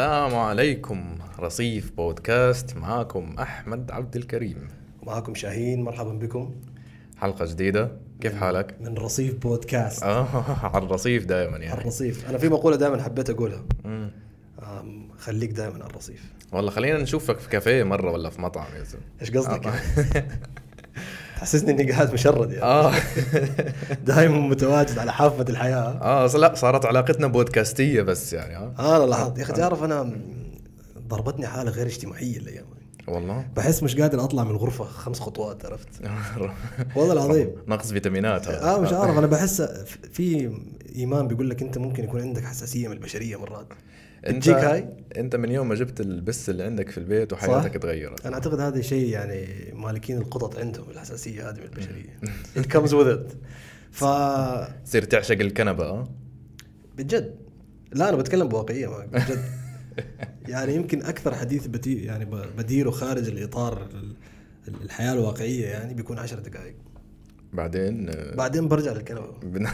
السلام عليكم رصيف بودكاست معاكم أحمد عبد الكريم. معكم شاهين مرحبا بكم. حلقة جديدة كيف حالك؟ من رصيف بودكاست. آه على الرصيف دائما على يعني الرصيف أنا في مقولة دائما حبيت أقولها. مم. آم، خليك دائما على الرصيف والله خلينا نشوفك في كافيه مرة ولا في مطعم يا زلمة. إيش قصدك آه. تحسسني إني قاعد مشرد يعني. آه. دائما متواجد على حافة الحياة. آه لا صارت علاقتنا بودكاستية بس يعني آه. آه أنا لاحظت. يا أخي تعرف أنا ضربتني حالة غير اجتماعية الأيام. والله؟ بحس مش قادر أطلع من الغرفة. خمس خطوات عرفت؟ والله العظيم. نقص فيتامينات آه مش عارف. أنا بحس في إيمان بيقول لك أنت ممكن يكون عندك حساسية من البشرية مرات. تجيك هاي؟ انت من يوم ما جبت البس اللي عندك في البيت وحياتك؟ تغيرت أنا اعتقد هذا شيء يعني مالكين القطط عندهم الحساسيه هذه من البشريه it comes with it. ف تصير تعشق الكنبة آه بجد. لا أنا بتكلم بواقعية معك بجد. يعني يمكن أكثر حديث بدي يعني بديره خارج الإطار ال- ال- الحياة الواقعية يعني بيكون عشر دقائق بعدين آه، بعدين برجع للكنبة.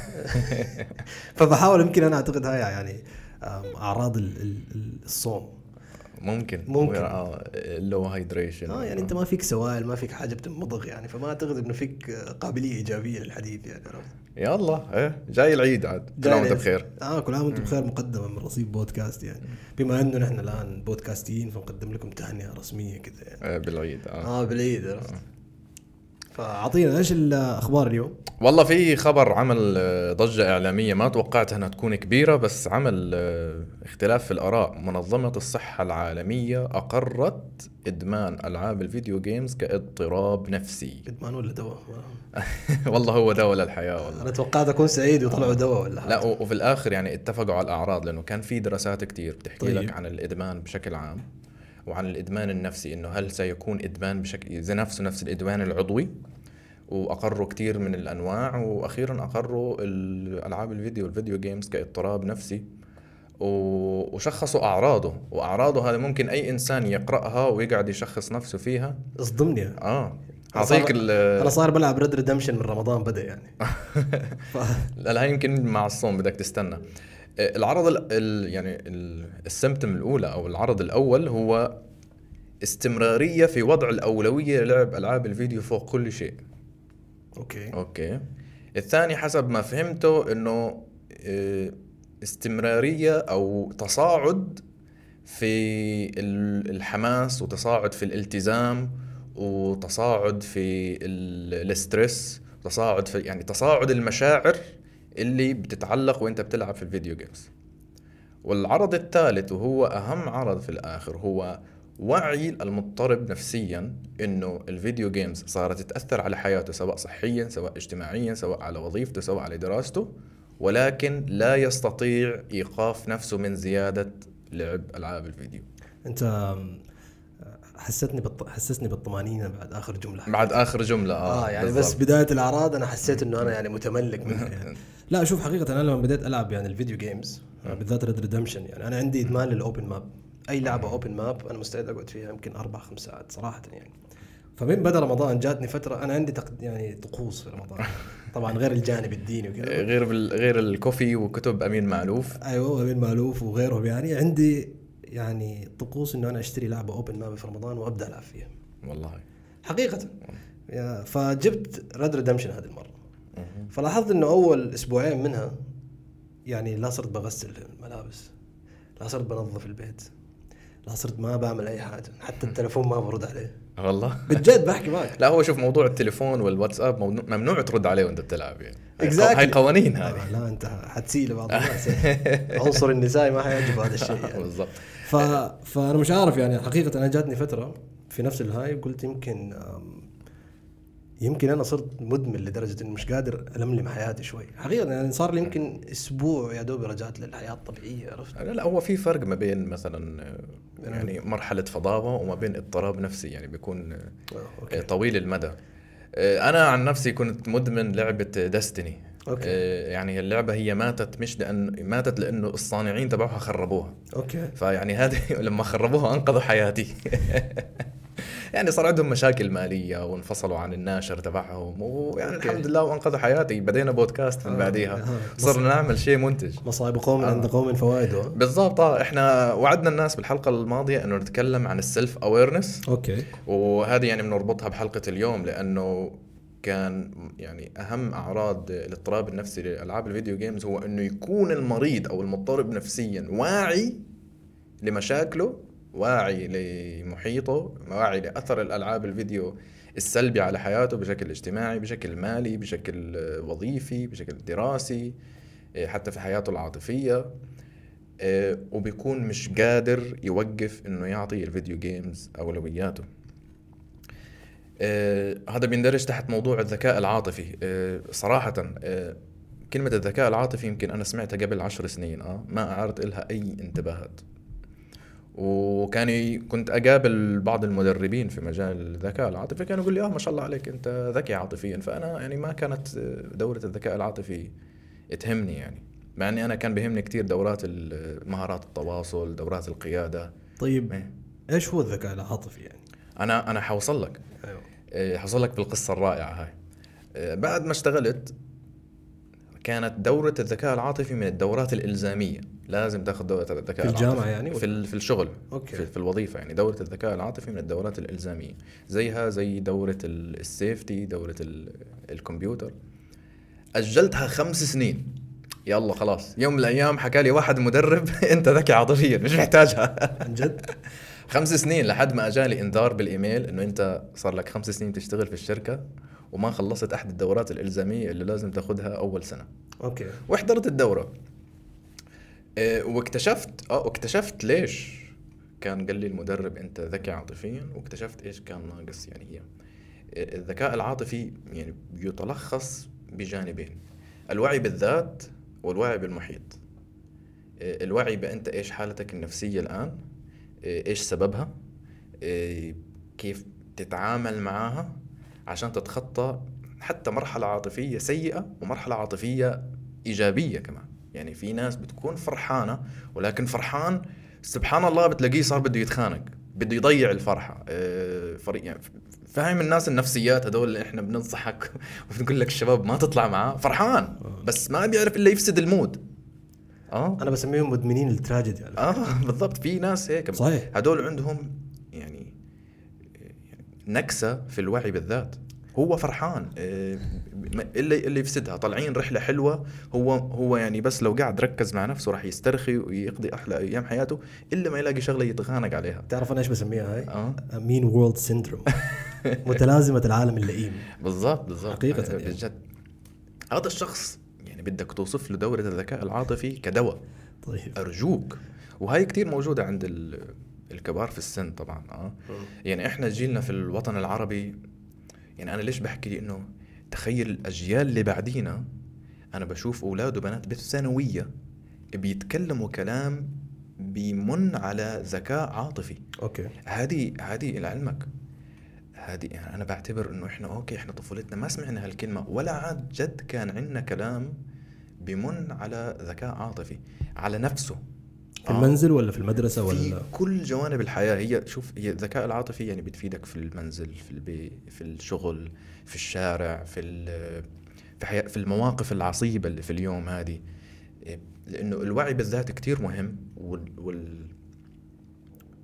فبحاول يمكن أنا أعتقد هاي يعني أعراض ال- ال- ال- الصوم. ممكن. ممكن. ال low hydration آه يعني أنت ما فيك سوائل ما فيك حاجة بتنمضغ يعني فما أعتقد إنه فيك آه، قابلية إيجابية للحديث يعني عرفت يلا إيه. جاي العيد عاد. كل عام وانت بخير. آه كل عام وأنتم بخير مقدمة من رصيد بودكاست يعني. بما أنه نحن الآن بودكاستيين فنقدم لكم تهنئة رسمية كذا يعني. آه، بالعيد آه. آه بالعيد عرفت؟ فأعطينا إيش الاخبار اليوم؟ والله في خبر عمل آه، ضجة إعلامية ما توقعتها أنها تكون كبيرة بس عمل آه، اختلاف في الآراء منظمة الصحة العالمية أقرت إدمان ألعاب الفيديو جيمز كاضطراب نفسي إدمان ولا دواء؟ والله هو دواء للحياة والله أنا توقعت أكون سعيد وطلعوا دواء ولا حاجة لا وفي الآخر يعني اتفقوا على الأعراض لأنه كان في دراسات كتير بتحكي طيب. لك عن الإدمان بشكل عام وعن الإدمان النفسي إنه هل سيكون إدمان بشكل زي نفسه نفس الإدمان العضوي واقروا كثير من الأنواع وأخيرا اقروا الألعاب الفيديو الفيديو جيمز كاضطراب نفسي وشخصوا أعراضه وأعراضه هذا ممكن أي إنسان يقرأها ويقعد يشخص نفسه فيها. اصدمني آه. أعطيك ال أنا صار بلعب Red Redemption من رمضان بدأ يعني. ف... لا لا يمكن مع الصوم بدك تستنى. العرض ال يعني ال- ال symptom الأولى أو العرض الأول هو استمرارية في وضع الأولوية للعب ألعاب الفيديو فوق كل شيء. أوكي. أوكي. الثاني حسب ما فهمته إنه آه، استمرارية أو تصاعد في ال- الحماس وتصاعد في الالتزام وتصاعد في ال- ال stress تصاعد في يعني تصاعد المشاعر اللي بتتعلق وانت بتلعب في ال video games والعرض الثالث وهو أهم عرض في الآخر هو وعي المضطرب نفسيا إنه ال video games صارت تاثر على حياته سواء صحيا سواء اجتماعيا سواء على وظيفته سواء على دراسته ولكن لا يستطيع إيقاف نفسه من زيادة لعب ألعاب الفيديو. أنت آم، حسيتني بالط... حسسني بالطمانينة بعد آخر جملة. بعد آخر جملة آه, آه يعني بس بالضبط. بداية الأعراض أنا حسيت إنه أنا يعني متملك منها يعني. لا شوف حقيقة أنا لما بديت ألعب يعني ال video games آه، بالذات Red Redemption يعني أنا عندي إدمان لل open map أي لعبة open map أنا مستعد أقعد فيها يمكن أربع خمس ساعات صراحة يعني. فمن بدأ رمضان جاتني فترة أنا عندي تق... يعني طقوس في رمضان. طبعا غير الجانب الديني وكذا. غير بال... غير الكوفي وكتب أمين معلوف أيوه وأمين معلوف وغيرهم يعني. عندي يعني طقوس إنه أنا أشتري لعبة open map في رمضان وأبدأ ألعب فيها. والله. حقيقة. يا- فجبت Red Redemption هذه المرة. فلاحظت إنه أول أسبوعين منها يعني لا صرت بغسل الملابس لا صرت بنظف البيت لا صرت ما بعمل أي حاجة حتى التليفون ما برد عليه. والله. بجد بحكي معك. لا هو شوف موضوع التليفون والواتساب ممنوع- ترد عليه وأنت بتلعب يعني. Exactly. هاي قوانين هذه. آه، لا أنت حتسيء لبعض الناس. عنصر النسائي ما حيعجب هذا الشيء يعني. بالضبط. ف... فأنا مش عارف يعني حقيقة أنا جاتني فترة في نفس الهاي قلت يمكن يمكن أنا صرت مدمن لدرجة إني مش قادر ألملم حياتي شوي. حقيقة يعني صار لي يمكن أسبوع يا دوب رجعت للحياة الطبيعية عرفت؟ لا لا هو في فرق ما بين مثلا آه، يعني مرحلة فضاوة وما بين اضطراب نفسي يعني بيكون آه، أوكي. طويل المدى. آه، أنا عن نفسي كنت مدمن لعبة Destiny okay. يعني اللعبة هي ماتت مش لأن ماتت لأنه الصانعين تبعوها خربوها. okay. فيعني هذه لما خربوها أنقذوا حياتي. يعني صار عندهم مشاكل مالية وانفصلوا عن الناشر تبعهم. ويعني okay. الحمد لله وانقذوا حياتي. بدينا بودكاست من آه، بعديها. آه. صرنا نعمل شيء منتج. مصائب قوم آه. عند قوم فوائده بالضبط. آه إحنا وعدنا الناس بالحلقة الماضية إنه نتكلم عن ال self awareness okay. وهذه يعني بنربطها بحلقة اليوم لأنه كان يعني أهم أعراض الاضطراب النفسي لألعاب ال video games هو إنه يكون المريض أو المضطرب نفسيا واعي لمشاكله واعي لمحيطه واعي لأثر الألعاب الفيديو السلبي على حياته بشكل اجتماعي بشكل مالي بشكل وظيفي بشكل دراسي آه، حتى في حياته العاطفية. آه، وبيكون مش قادر يوقف إنه يعطي ال video games أولوياته. آه، هذا بيندرج تحت موضوع الذكاء العاطفي. آه، صراحة آه، كلمة الذكاء العاطفي يمكن أنا سمعتها قبل عشر سنين آه ما أعرت إلها أي انتباهات. وكان كنت أقابل بعض المدربين في مجال الذكاء العاطفي كانوا يقول لي آه ما شاء الله عليك أنت ذكي عاطفيا. فأنا يعني ما كانت دورة الذكاء العاطفي تهمني يعني مع أني أنا كان بيهمني كتير دورات مهارات التواصل دورات القيادة. طيب إيه. إيش هو الذكاء العاطفي يعني؟ أنا أنا حوصل لك. إيه، حوصل لك بالقصة الرائعة هاي. إيه، بعد ما اشتغلت كانت دورة الذكاء العاطفي من الدورات الإلزامية. لازم تاخذ دورة الذكاء في الجامعة العاطفي. يعني؟ في في الشغل. أوكي. في, في الوظيفة يعني. دورة الذكاء العاطفي من الدورات الإلزامية. زيها زي دورة ال- السيفتي دورة ال- الكمبيوتر. أجلتها خمس سنين. يلا خلاص. يوم من الأيام حكى لي واحد مدرب أنت ذكي عاطفيا مش محتاجها. عن جد؟ خمس سنين لحد ما أجاني انذار بالإيميل إنه أنت صار لك خمس سنين تشتغل في الشركة وما خلصت أحد الدورات الإلزامية اللي لازم تاخذها أول سنة. أوكي. واحضرت الدورة. إيه، واكتشفت آه واكتشفت ليش كان قال لي المدرب أنت ذكي عاطفيا واكتشفت إيش كان ناقص يعني هي. إيه، الذكاء العاطفي يعني يتلخص بجانبين. الوعي بالذات والوعي بالمحيط. إيه، الوعي بأنت إيش حالتك النفسية الآن إيش سببها؟ إيه، كيف تتعامل معاها عشان تتخطى حتى مرحلة عاطفية سيئة ومرحلة عاطفية إيجابية كمان. يعني في ناس بتكون فرحانة ولكن فرحان سبحان الله بتلاقيه صار بده يتخانق بده يضيع الفرحة. إيه، فريق يعني فاهم الناس النفسيات هدول اللي إحنا بننصحك وبنقول لك الشباب ما تطلع معاه فرحان بس ما بيعرف إلا يفسد ال mood. آه. أنا بسميهم مدمنين التراجيدي. آه بالضبط. في ناس هيك صحيح. هدول عندهم يعني نكسة في الوعي بالذات. هو فرحان. ما- اللي اللي يفسدها. طالعين رحلة حلوة. هو هو يعني بس لو قاعد ركز مع نفسه راح يسترخي ويقضي أحلى أيام حياته إلا ما يلاقي شغلة يتخانق عليها. تعرف أنا إيش بسميها هاي؟ آه. mean world syndrome متلازمة العالم اللئيم. بالضبط بالضبط. حقيقة يعني. بجد. هذا الشخص بدك توصف له دورة الذكاء العاطفي كدواء. طيب. أرجوك. وهي كتير موجودة عند ال- الكبار في السن طبعا آه. يعني إحنا جيلنا في الوطن العربي يعني أنا ليش بحكي إنه تخيل الأجيال اللي بعدينا أنا بشوف أولاد وبنات بالثانوية بيتكلموا كلام بيمن على ذكاء عاطفي. أوكي. هذه هذه لعلمك هذه يعني أنا بعتبر إنه إحنا أوكي إحنا طفولتنا ما سمعنا هالكلمة ولا عاد جد كان عندنا كلام بمن على ذكاء عاطفي على نفسه. في المنزل ولا في المدرسة في ولا؟ كل جوانب الحياة. هي شوف هي الذكاء العاطفي يعني بتفيدك في المنزل في البيت في الشغل في الشارع في في حياة في المواقف العصيبة اللي في اليوم هذه. لأنه الوعي بالذات كتير مهم وال, وال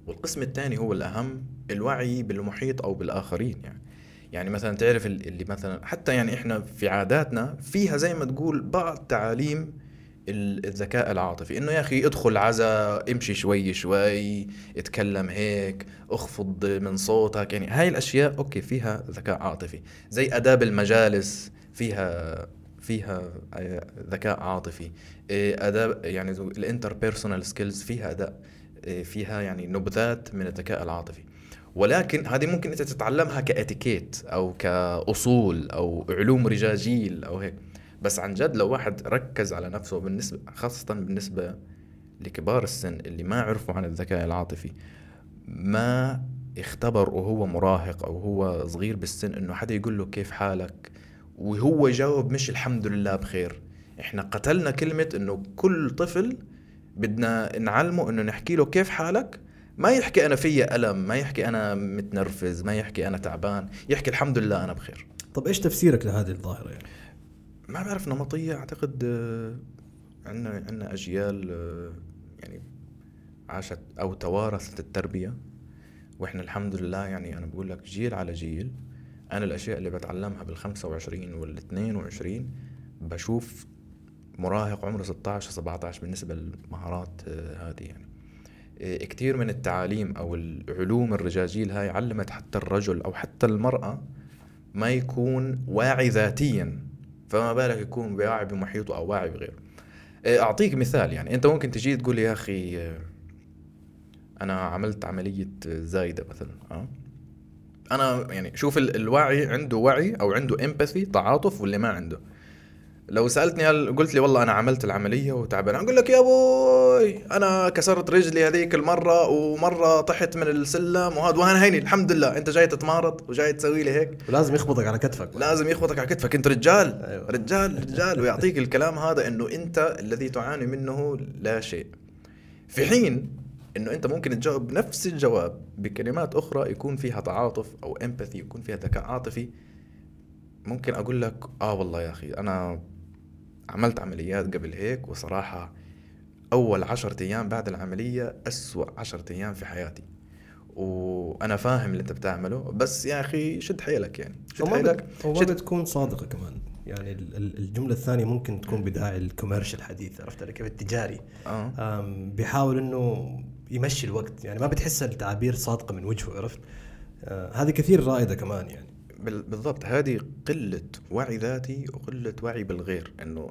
والقسم الثاني هو الأهم الوعي بالمحيط أو بالآخرين يعني. يعني مثلا تعرف ال- اللي مثلا حتى يعني إحنا في عاداتنا فيها زي ما تقول بعض تعاليم ال- الذكاء العاطفي. إنه يا أخي ادخل عزا امشي شوي شوي اتكلم هيك اخفض من صوتك. يعني هاي الأشياء أوكي فيها ذكاء عاطفي. زي أداب المجالس فيها فيها آه، ذكاء عاطفي. إيه، أداب يعني ال interpersonal skills فيها أداء. إيه، فيها يعني نبذات من الذكاء العاطفي. ولكن هذه ممكن أنت تتعلمها كإتيكيت أو كأصول أو علوم رجاجيل أو هيك. بس عن جد لو واحد ركز على نفسه بالنسبة خاصة بالنسبة لكبار السن اللي ما عرفوا عن الذكاء العاطفي ما اختبر وهو مراهق أو هو صغير بالسن إنه حدا يقول له كيف حالك؟ وهو يجاوب مش الحمد لله بخير. إحنا قتلنا كلمة إنه كل طفل بدنا نعلمه إنه نحكي له كيف حالك؟ ما يحكي أنا في ألم ما يحكي أنا متنرفز ما يحكي أنا تعبان يحكي الحمد لله أنا بخير. طب إيش تفسيرك لهذه الظاهرة يعني؟ ما بعرف نمطية أعتقد آه، عندنا عندنا أجيال آه، يعني عاشت أو توارثت التربية وإحنا الحمد لله يعني أنا بقول لك جيل على جيل. أنا الأشياء اللي بتعلمها بال 25 وال 22 بشوف مراهق عمره 16 17 بالنسبة للمهارات آه، هذه يعني. كثير من التعاليم أو العلوم الرجاجيل هاي علمت حتى الرجل أو حتى المرأة ما يكون واعي ذاتيا فما بالك يكون واعي بمحيطه أو واعي بغيره. إيه، أعطيك مثال يعني أنت ممكن تجي تقول يا أخي آه، أنا عملت عملية زايدة مثلا آه؟ أنا يعني شوف الوعي عنده وعي أو عنده امباثي تعاطف واللي ما عنده. لو سألتني هل قلت لي والله أنا عملت العملية وتعبان أقول لك يا أبوي أنا كسرت رجلي هذيك المرة ومرة طحت من السلم وهذا وأنا هيني الحمد لله. أنت جاي تتمارض وجاي تسوي لي هيك؟ ولازم يخبطك على كتفك. لازم يخبطك على كتفك. أنت رجال أيوة. رجال رجال. ويعطيك الكلام هذا إنه أنت الذي تعاني منه لا شيء. في حين إنه أنت ممكن تجاوب نفس الجواب بكلمات أخرى يكون فيها تعاطف أو امباثي يكون فيها ذكاء عاطفي ممكن أقول لك آه والله يا أخي أنا عملت عمليات قبل هيك وصراحة أول عشرة أيام بعد العملية أسوأ عشرة أيام في حياتي. وأنا فاهم اللي أنت بتعمله بس يا أخي شد حيلك يعني شد حيلك. وما شد... بتكون صادقة كمان. يعني الجملة الثانية ممكن تكون بداعي الكوميرشال الحديث عرفت كيف؟ التجاري. آه. بيحاول إنه يمشي الوقت. يعني ما بتحس التعابير صادقة من وجهه عرفت؟ آه هذه كثير رائدة كمان يعني. بالضبط. هذه قلة وعي ذاتي وقلة وعي بالغير. إنه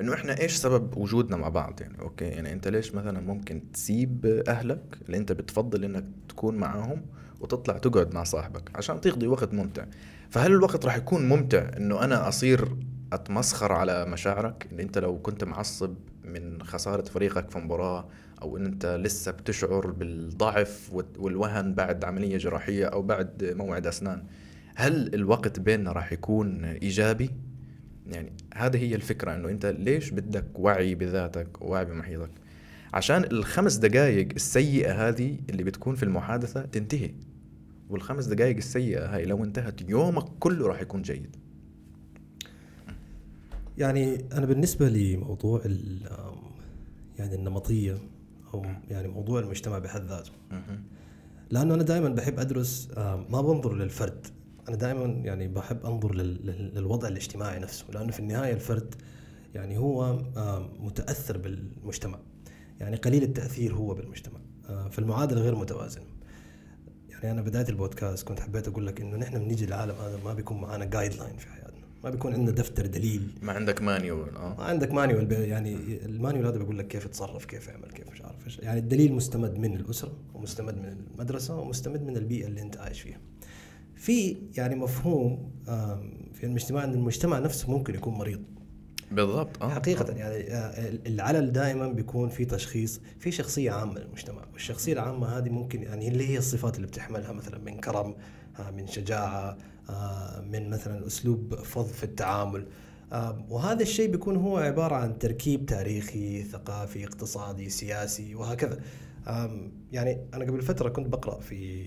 إنه إحنا إيش سبب وجودنا مع بعض يعني؟ أوكي يعني أنت ليش مثلا ممكن تسيب أهلك اللي أنت بتفضل إنك تكون معاهم وتطلع تقعد مع صاحبك عشان تقضي وقت ممتع؟ فهل الوقت راح يكون ممتع إنه أنا أصير أتمسخر على مشاعرك؟ إن أنت لو كنت معصب من خسارة فريقك في مباراة أو إن أنت لسه بتشعر بالضعف والوهن بعد عملية جراحية أو بعد موعد أسنان؟ هل الوقت بيننا راح يكون إيجابي؟ يعني هذه هي الفكرة إنه أنت ليش بدك وعي بذاتك ووعي بمحيطك؟ عشان الخمس دقائق السيئة هذه اللي بتكون في المحادثة تنتهي. والخمس دقائق السيئة هاي لو انتهت يومك كله راح يكون جيد. يعني أنا بالنسبة لموضوع يعني النمطية أو يعني موضوع المجتمع بحد ذاته. لأنه أنا دائما بحب أدرس ما بنظر للفرد. أنا دائما يعني بحب أنظر للوضع الاجتماعي نفسه لأنه في النهاية الفرد يعني هو متأثر بالمجتمع. يعني قليل التأثير هو بالمجتمع فالمعادلة غير متوازنة. يعني أنا بداية البودكاست كنت حبيت أقول لك إنه نحن بنيجي العالم هذا ما بيكون معنا guideline في حياتنا. ما بيكون عندنا دفتر دليل. ما عندك manual آه. ما عندك مانيول يعني المانيول هذا بيقول لك كيف تصرف كيف اعمل كيف مش عارف إيش. يعني الدليل مستمد من الأسرة ومستمد من المدرسة ومستمد من البيئة اللي أنت عايش فيها. في يعني مفهوم في المجتمع إن المجتمع نفسه ممكن يكون مريض بالضبط آه. حقيقة آه. يعني آه، العلل دائما بيكون في تشخيص في شخصية عامة للمجتمع والشخصية العامة هذه ممكن يعني اللي هي الصفات اللي بتحملها مثلا من كرم آه، من شجاعة من مثلا أسلوب فض في التعامل وهذا الشيء بيكون هو عبارة عن تركيب تاريخي ثقافي اقتصادي سياسي وهكذا يعني أنا قبل فترة كنت بقرأ في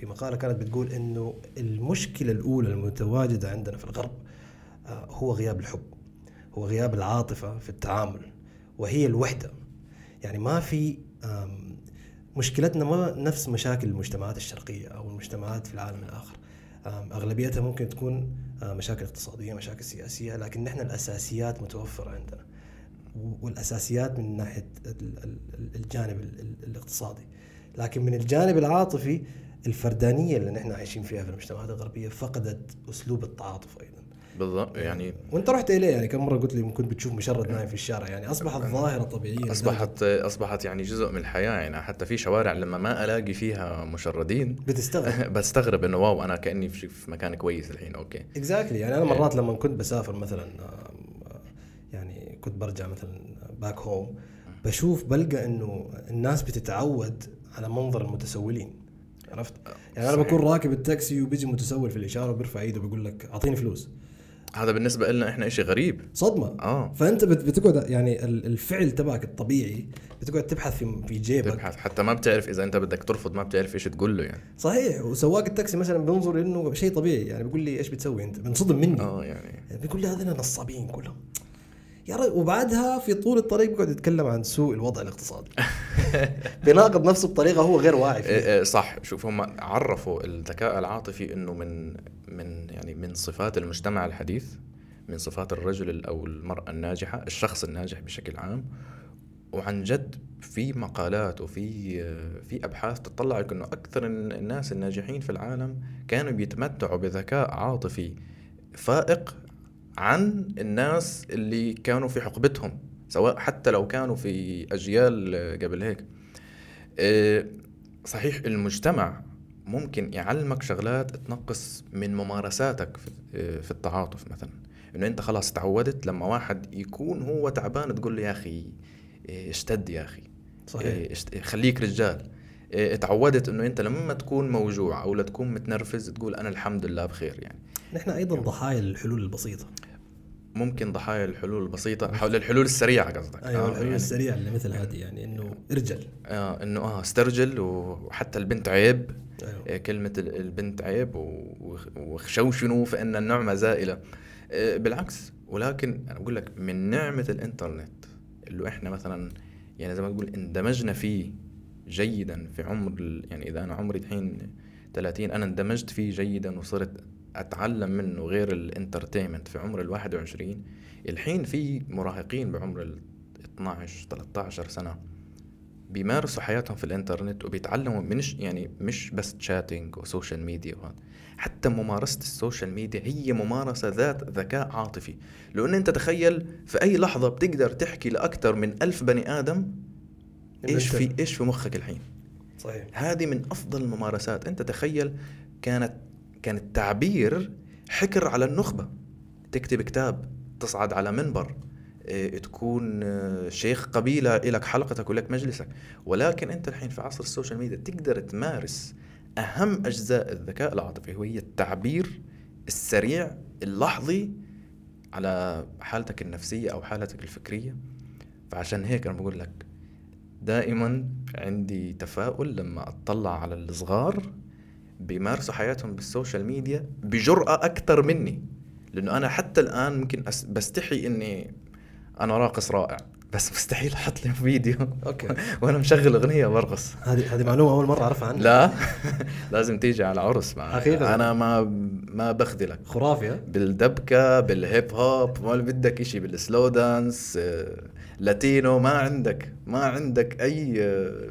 في مقالة كانت بتقول إنه المشكلة الأولى المتواجدة عندنا في الغرب آه، هو غياب الحب هو غياب العاطفة في التعامل وهي الوحدة. يعني ما في مشكلتنا ما نفس مشاكل المجتمعات الشرقية أو المجتمعات في العالم الآخر. أغلبيتها ممكن تكون آه، مشاكل اقتصادية مشاكل سياسية لكن نحن الأساسيات متوفرة عندنا والأساسيات من ناحية الجانب الاقتصادي. لكن من الجانب العاطفي الفردانية اللي نحن عايشين فيها في المجتمعات الغربية فقدت أسلوب التعاطف أيضا. بالضبط يعني وانت رحت إليه يعني كم مرة قلت لي كنت بتشوف مشرد نايم في الشارع يعني أصبحت ظاهرة طبيعية أصبحت أصبحت يعني جزء من الحياة يعني حتى في شوارع لما ما ألاقي فيها مشردين بتستغرب. بستغرب إنه wow أنا كأني في مكان كويس الحين okay. exactly يعني أنا مرات لما كنت بسافر مثلا يعني كنت برجع مثلا back home بشوف بلقى إنه الناس بتتعود على منظر المتسولين. عرفت؟ يعني أنا بكون راكب التاكسي وبيجي متسول في الإشارة وبيرفع إيده وبيقول لك أعطيني فلوس. هذا بالنسبة لنا إحنا شيء غريب. صدمة. آه. فأنت بت- بتقعد يعني ال- الفعل تبعك الطبيعي بتقعد تبحث في في جيبك. تبحث. حتى ما بتعرف إذا أنت بدك ترفض ما بتعرف إيش تقول له يعني. صحيح. وسواق التاكسي مثلا بينظر إنه شيء طبيعي. يعني بيقول لي إيش بتسوي أنت؟ بنصدم مني. آه يعني. بيقول لي هذول نصابين كلهم. يا رجل وبعدها في طول الطريق بيقعد يتكلم عن سوء الوضع الاقتصادي. بيناقض نفسه بطريقة هو غير واعي إيه فيها. إيه صح. شوف هم عرفوا الذكاء العاطفي إنه من من يعني من صفات المجتمع الحديث من صفات الرجل أو المرأة الناجحة الشخص الناجح بشكل عام. وعن جد في مقالات وفي في أبحاث تطلع لك إنه أكثر الناس الناجحين في العالم كانوا بيتمتعوا بذكاء عاطفي فائق عن الناس اللي كانوا في حقبتهم سواء حتى لو كانوا في أجيال قبل هيك. إيه، صحيح المجتمع ممكن يعلمك شغلات تنقص من ممارساتك في- إيه، في التعاطف مثلا. إنه أنت خلاص تعودت لما واحد يكون هو تعبان تقول له يا أخي إيه، اشتد يا أخي. صحيح. خليك رجال. اتعودت إنه أنت لما تكون موجوع أو لتكون متنرفز تقول أنا الحمد لله بخير يعني. نحن أيضا ضحايا للحلول البسيطة. ممكن ضحايا الحلول البسيطة حول الحلول السريعة قصدك. أيوه آه، الحلول يعني السريعة اللي مثل هذه يعني إنه إرجل. آه إنه آه استرجل وحتى البنت عيب. أيوة. آه، كلمة ال- البنت عيب وخشوشنوا فإن النعمة زائلة. آه، بالعكس. ولكن أنا بقول لك من نعمة الإنترنت اللي إحنا مثلا يعني زي ما تقول اندمجنا فيه جيدا في عمر يعني إذا أنا عمري الحين 30 أنا اندمجت فيه جيدا وصرت أتعلم منه غير الإنترتينمنت في عمر ال 21 الحين في مراهقين بعمر ال 12 13 سنة بيمارسوا حياتهم في الإنترنت وبيتعلموا منش يعني مش بس chatting و social media وهذا حتى ممارسة ال social media هي ممارسة ذات ذكاء عاطفي. لأن أنت تخيل في أي لحظة بتقدر تحكي لأكثر من ألف بني آدم إيش في إيش في مخك الحين؟ صحيح. هذه من أفضل الممارسات. أنت تخيل كانت كان التعبير حكر على النخبة. تكتب كتاب تصعد على منبر إيه، تكون آه، شيخ قبيلة لك حلقتك ولك مجلسك. ولكن أنت الحين في عصر السوشيال ميديا تقدر تمارس أهم أجزاء الذكاء العاطفي وهي التعبير السريع اللحظي على حالتك النفسية أو حالتك الفكرية. فعشان هيك أنا بقول لك دائما عندي تفاؤل لما أطلع على الصغار بيمارسوا حياتهم بال social media بجرأة أكثر مني. لأنه أنا حتى الآن ممكن أس- بستحي إني أنا راقص رائع. بس مستحيل أحط لي فيديو. okay. وأنا مشغل أغنية برقص هذه هذه معلومة أول مرة أعرفها عنك. لا. لازم تيجي على عرس معي أخيراً. أنا ما ما بخذلك خرافي ها؟ بالدبكة بال hip hop ما بدك إشي بال slow dance آه، Latino ما عندك ما عندك أي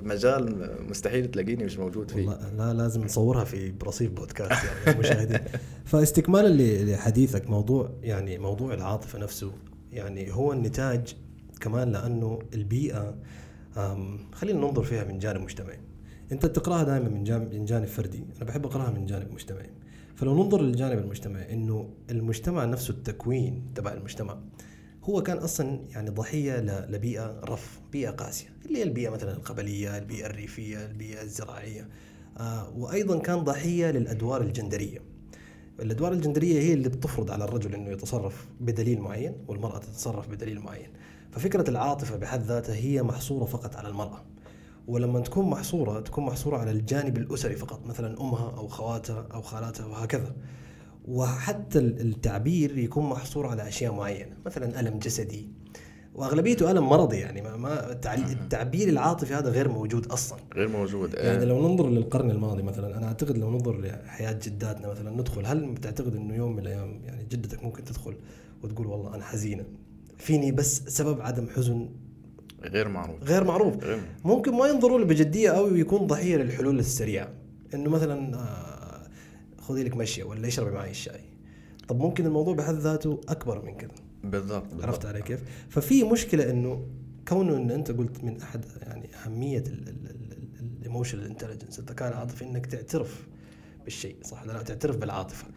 مجال مستحيل تلاقيني مش موجود فيه. لا لازم نصورها في برصيف بودكاست يعني المشاهدين فاستكمالا لحديثك موضوع يعني موضوع العاطفة نفسه يعني هو النتاج كمان لأنه البيئة خلينا ننظر فيها من جانب مجتمعي. أنت تقراها دائما من جانب من جانب فردي. أنا بحب أقراها من جانب مجتمعي. فلو ننظر للجانب المجتمعي إنه المجتمع نفسه التكوين تبع المجتمع هو كان أصلا يعني ضحية لبيئة رف بيئة قاسية اللي هي البيئة مثلا القبلية البيئة الريفية البيئة الزراعية. آه وأيضا كان ضحية للأدوار الجندرية. الأدوار الجندرية هي اللي بتفرض على الرجل إنه يتصرف بدليل معين والمرأة تتصرف بدليل معين. ففكرة العاطفة بحد ذاتها هي محصورة فقط على المرأة. ولما تكون محصورة تكون محصورة على الجانب الأسري فقط مثلا أمها أو خواتها أو خالاتها وهكذا. وحتى ال- التعبير يكون محصور على أشياء معينة مثلا ألم جسدي. وأغلبيته ألم مرضي يعني ما, ما التع- التعبير العاطفي هذا غير موجود أصلا. غير موجود يعني آه، لو ننظر للقرن الماضي مثلا أنا أعتقد لو ننظر لحياة جداتنا مثلا ندخل هل تعتقد إنه يوم من الأيام يعني جدتك ممكن تدخل وتقول والله أنا حزينة؟ فيني بس سبب عدم حزن؟ غير معروف. غير معروف. غير ممكن ما ينظروا له بجدية أو يكون ضحيه للحلول السريعة. إنه مثلا آه، خذي لك مشيه ولا اشربي معي الشاي. طب ممكن الموضوع بحد ذاته أكبر من كذا بالضبط بالضبط. عرفت علي كيف؟ ففي مشكلة إنه كونه إن أنت قلت من أحد يعني أهمية ال emotional intelligence الذكاء العاطفي إنك تعترف بالشيء صح ولا لا؟ تعترف بالعاطفة.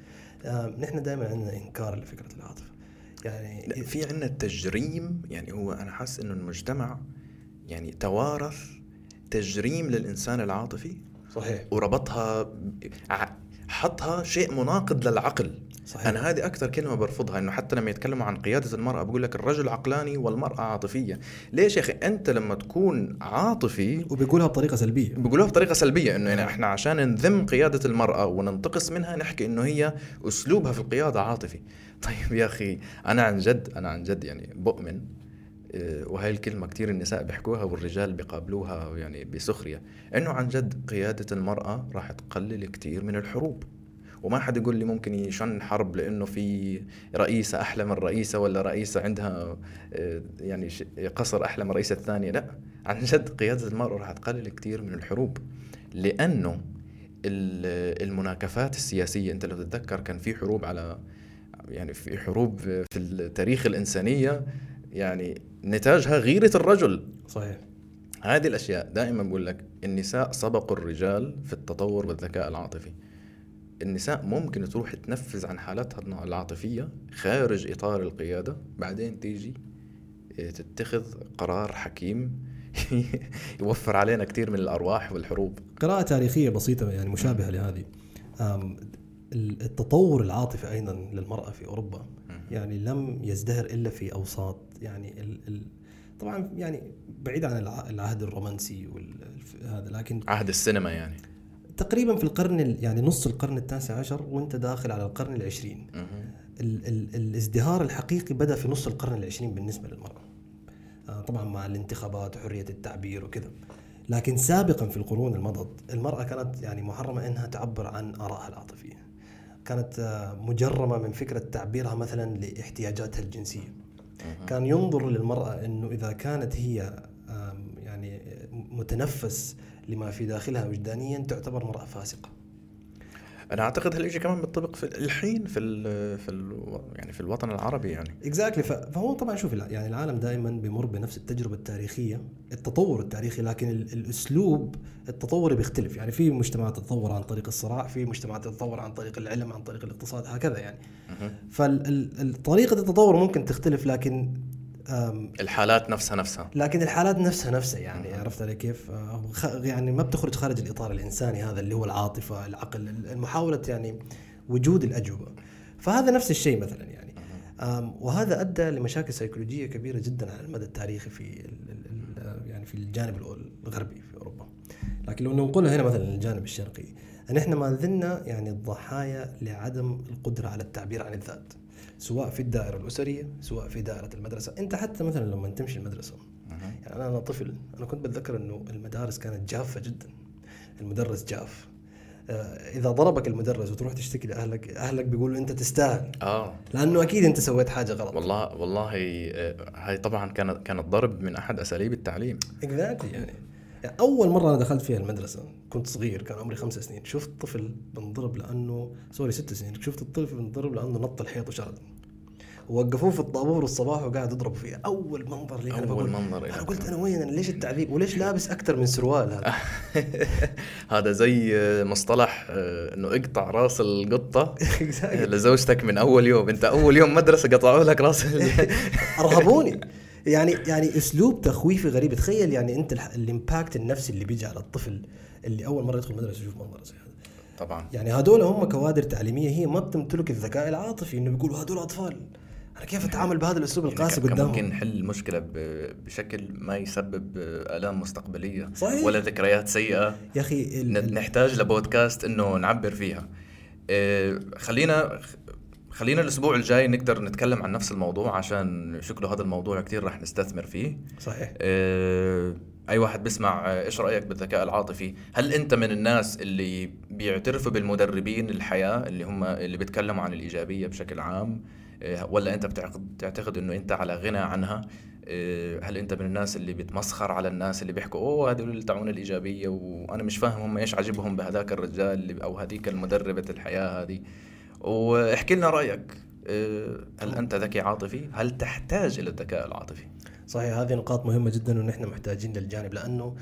آه نحن دائما عندنا إنكار لفكرة العاطفة. يعني لا في عندنا تجريم يعني هو أنا حاسس إنه المجتمع يعني توارث تجريم للإنسان العاطفي صحيح. وربطها حطها شيء مناقض للعقل. صحيح. أنا هذه أكثر كلمة برفضها إنه حتى لما يتكلموا عن قيادة المرأة بقول لك الرجل عقلاني والمرأة عاطفية. ليش يا أخي أنت لما تكون عاطفي وبيقولها بطريقة سلبية. بيقولوها بطريقة سلبية إنه يعني إحنا عشان نذم قيادة المرأة وننتقص منها نحكي إنه هي أسلوبها في القيادة عاطفي. طيب يا أخي أنا عن جد أنا عن جد يعني بؤمن وهي الكلمة كثير النساء بيحكوها والرجال بيقابلوها يعني بسخرية إنه عن جد قيادة المرأة راح تقلل كثير من الحروب. وما حد يقول لي ممكن يشن حرب لإنه في رئيسة أحلى من رئيسة ولا رئيسة عندها آه، يعني قصر أحلى من الرئيسه الثانية. لا عن جد قيادة المرأة راح تقلل كثير من الحروب. لأنه المناكفات السياسية أنت لو تتذكر كان في حروب على يعني في حروب في التاريخ الإنسانية يعني نتاجها غيرة الرجل. صحيح. هذه الأشياء دائما بقول لك النساء سبقوا الرجال في التطور والذكاء العاطفي. النساء ممكن تروح تنفذ عن حالتها العاطفية خارج إطار القيادة بعدين تيجي آه، تتخذ قرار حكيم يوفر علينا كثير من الأرواح والحروب. قراءة تاريخية بسيطة يعني مشابهة لهذه. التطور العاطفي أيضا للمرأة في أوروبا يعني لم يزدهر إلا في أوساط يعني ال ال طبعا يعني بعيد عن العهد الرومانسي هذا لكن عهد السينما يعني. تقريبا في القرن يعني نص القرن التاسع عشر وانت داخل على القرن العشرين. ال ال الازدهار الحقيقي بدأ في نص القرن العشرين بالنسبة للمرأة. آه طبعا مع الانتخابات وحريه التعبير وكذا. لكن سابقا في القرون المضت المرأة كانت يعني محرمة إنها تعبر عن آرائها العاطفية. كانت آه، مجرمة من فكرة تعبيرها مثلا لإحتياجاتها الجنسية. كان ينظر للمرأة إنه إذا كانت هي يعني متنفس لما في داخلها وجدانيا تعتبر مرأة فاسقة. أنا أعتقد هالشيء كمان بينطبق في الحين في ال في ال يعني في الوطن العربي يعني. اكزاكتلي exactly. فهو طبعا شوف يعني العالم دائما بيمر بنفس التجربة التاريخية التطور التاريخي لكن الأسلوب التطوري بيختلف. يعني في مجتمعات تتطور عن طريق الصراع في مجتمعات تتطور عن طريق العلم عن طريق الاقتصاد هكذا يعني. فطريقه التطور ممكن تختلف لكن الحالات نفسها نفسها لكن الحالات نفسها نفسها يعني عرفت علي كيف؟ آه، يعني ما بتخرج خارج الإطار الإنساني هذا اللي هو العاطفة، العقل، المحاولة يعني وجود الأجوبة. فهذا نفس الشيء مثلا يعني. وهذا أدى لمشاكل سيكولوجية كبيرة جدا على المدى التاريخي في يعني في الجانب الغربي في أوروبا. لكن لو ننقلها هنا مثلا للجانب الشرقي، ان إحنا ما زلنا يعني الضحايا لعدم القدرة على التعبير عن الذات. سواء في الدائرة الأسرية سواء في دائرة المدرسة. أنت حتى مثلا لما تمشي المدرسة يعني أنا أنا طفل أنا كنت بتذكر إنه المدارس كانت جافة جدا. المدرس جاف. آه، إذا ضربك المدرس وتروح تشتكي لأهلك أهلك بيقولوا أنت تستاهل. آه. لأنه أكيد أنت سويت حاجة غلط. والله والله آه، هاي طبعا كانت كانت ضرب من أحد أساليب التعليم. exactly يعني يعني. أول مرة أنا دخلت فيها المدرسة كنت صغير كان عمري خمس سنين. شفت طفل بنضرب لأنه sorry ست سنين. شفت الطفل بنضرب لأنه نط الحيط وشرد. ووقفوه في الطابور الصباح وقاعد يضربوا فيه. أول منظر لي أنا أول منظر أنا قلت أنا وين؟ أنا ليش التعذيب؟ وليش لابس أكثر من سروال هذا؟ هذا زي مصطلح آه، إنه اقطع رأس القطة لزوجتك من أول يوم. أنت أول يوم مدرسة قطعوا لك رأس أرهبوني. يعني يعني أسلوب تخويفي غريب. تخيل يعني أنت الإمباكت النفسي اللي بيجي على الطفل اللي أول مرة يدخل مدرسه يشوف منظر زي هذا. طبعا. يعني هذول هم كوادر تعليمية هي ما بتمتلك الذكاء العاطفي إنه بيقولوا هذول أطفال. أنا كيف أتعامل بهذا الأسلوب يعني القاسي قدامهم؟ ممكن نحل المشكلة بشكل ما يسبب آلام مستقبلية صحيح. ولا ذكريات سيئة. يا أخي ال... نحتاج لبودكاست إنه نعبر فيها. إيه خلينا خلينا الأسبوع الجاي نقدر نتكلم عن نفس الموضوع عشان شكله هذا الموضوع كثير رح نستثمر فيه. صحيح. إيه أي واحد بيسمع إيش رأيك بالذكاء العاطفي؟ هل أنت من الناس اللي بيعترفوا بالمدربين الحياة اللي هم اللي بيتكلموا عن الإيجابية بشكل عام؟ إيه، ولا أنت بتعتقد تعتقد إنه أنت على غنى عنها؟ هل أنت من الناس اللي بتمسخر على الناس اللي بيحكوا أوه هذول اللي تاعون الإيجابية وأنا مش فاهم هم إيش عجبهم بهذاك الرجال أو هذيك المدربة الحياة هذه؟ واحكي لنا رأيك. إيه، هل أنت ذكي عاطفي؟ هل تحتاج إلى الذكاء العاطفي؟ صحيح هذه نقاط مهمة جدا ونحن محتاجين للجانب لأنه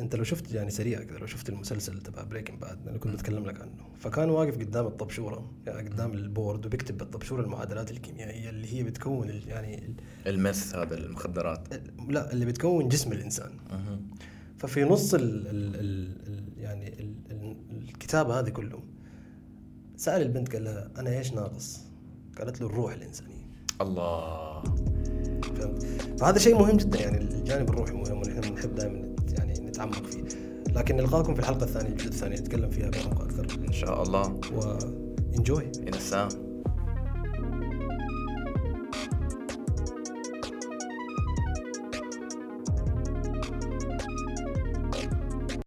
أنت لو شفت يعني سريع كذا لو شفت المسلسل تبع Breaking Bad أنا كنت بتكلم لك عنه. فكان واقف قدام الطبشورة يعني قدام ال board وبيكتب بالطبشورة المعادلات الكيميائية اللي هي بتكون يعني الميث هذا المخدرات. لا اللي بتكون جسم الإنسان. ففي نص ال ال ال يعني ال الكتاب هذا كله سأل البنت قال لها أنا إيش ناقص؟ قالت له الروح الإنسانية. الله. فهمت؟ فهذا شيء مهم جدا يعني الجانب الروحي مهم ونحن بنحب دائما يعني نتعمق فيه. لكن نلقاكم في الحلقة الثانية الجزء الثاني نتكلم فيها بعمق أكثر. إن شاء الله. و انجوي إلى السلام.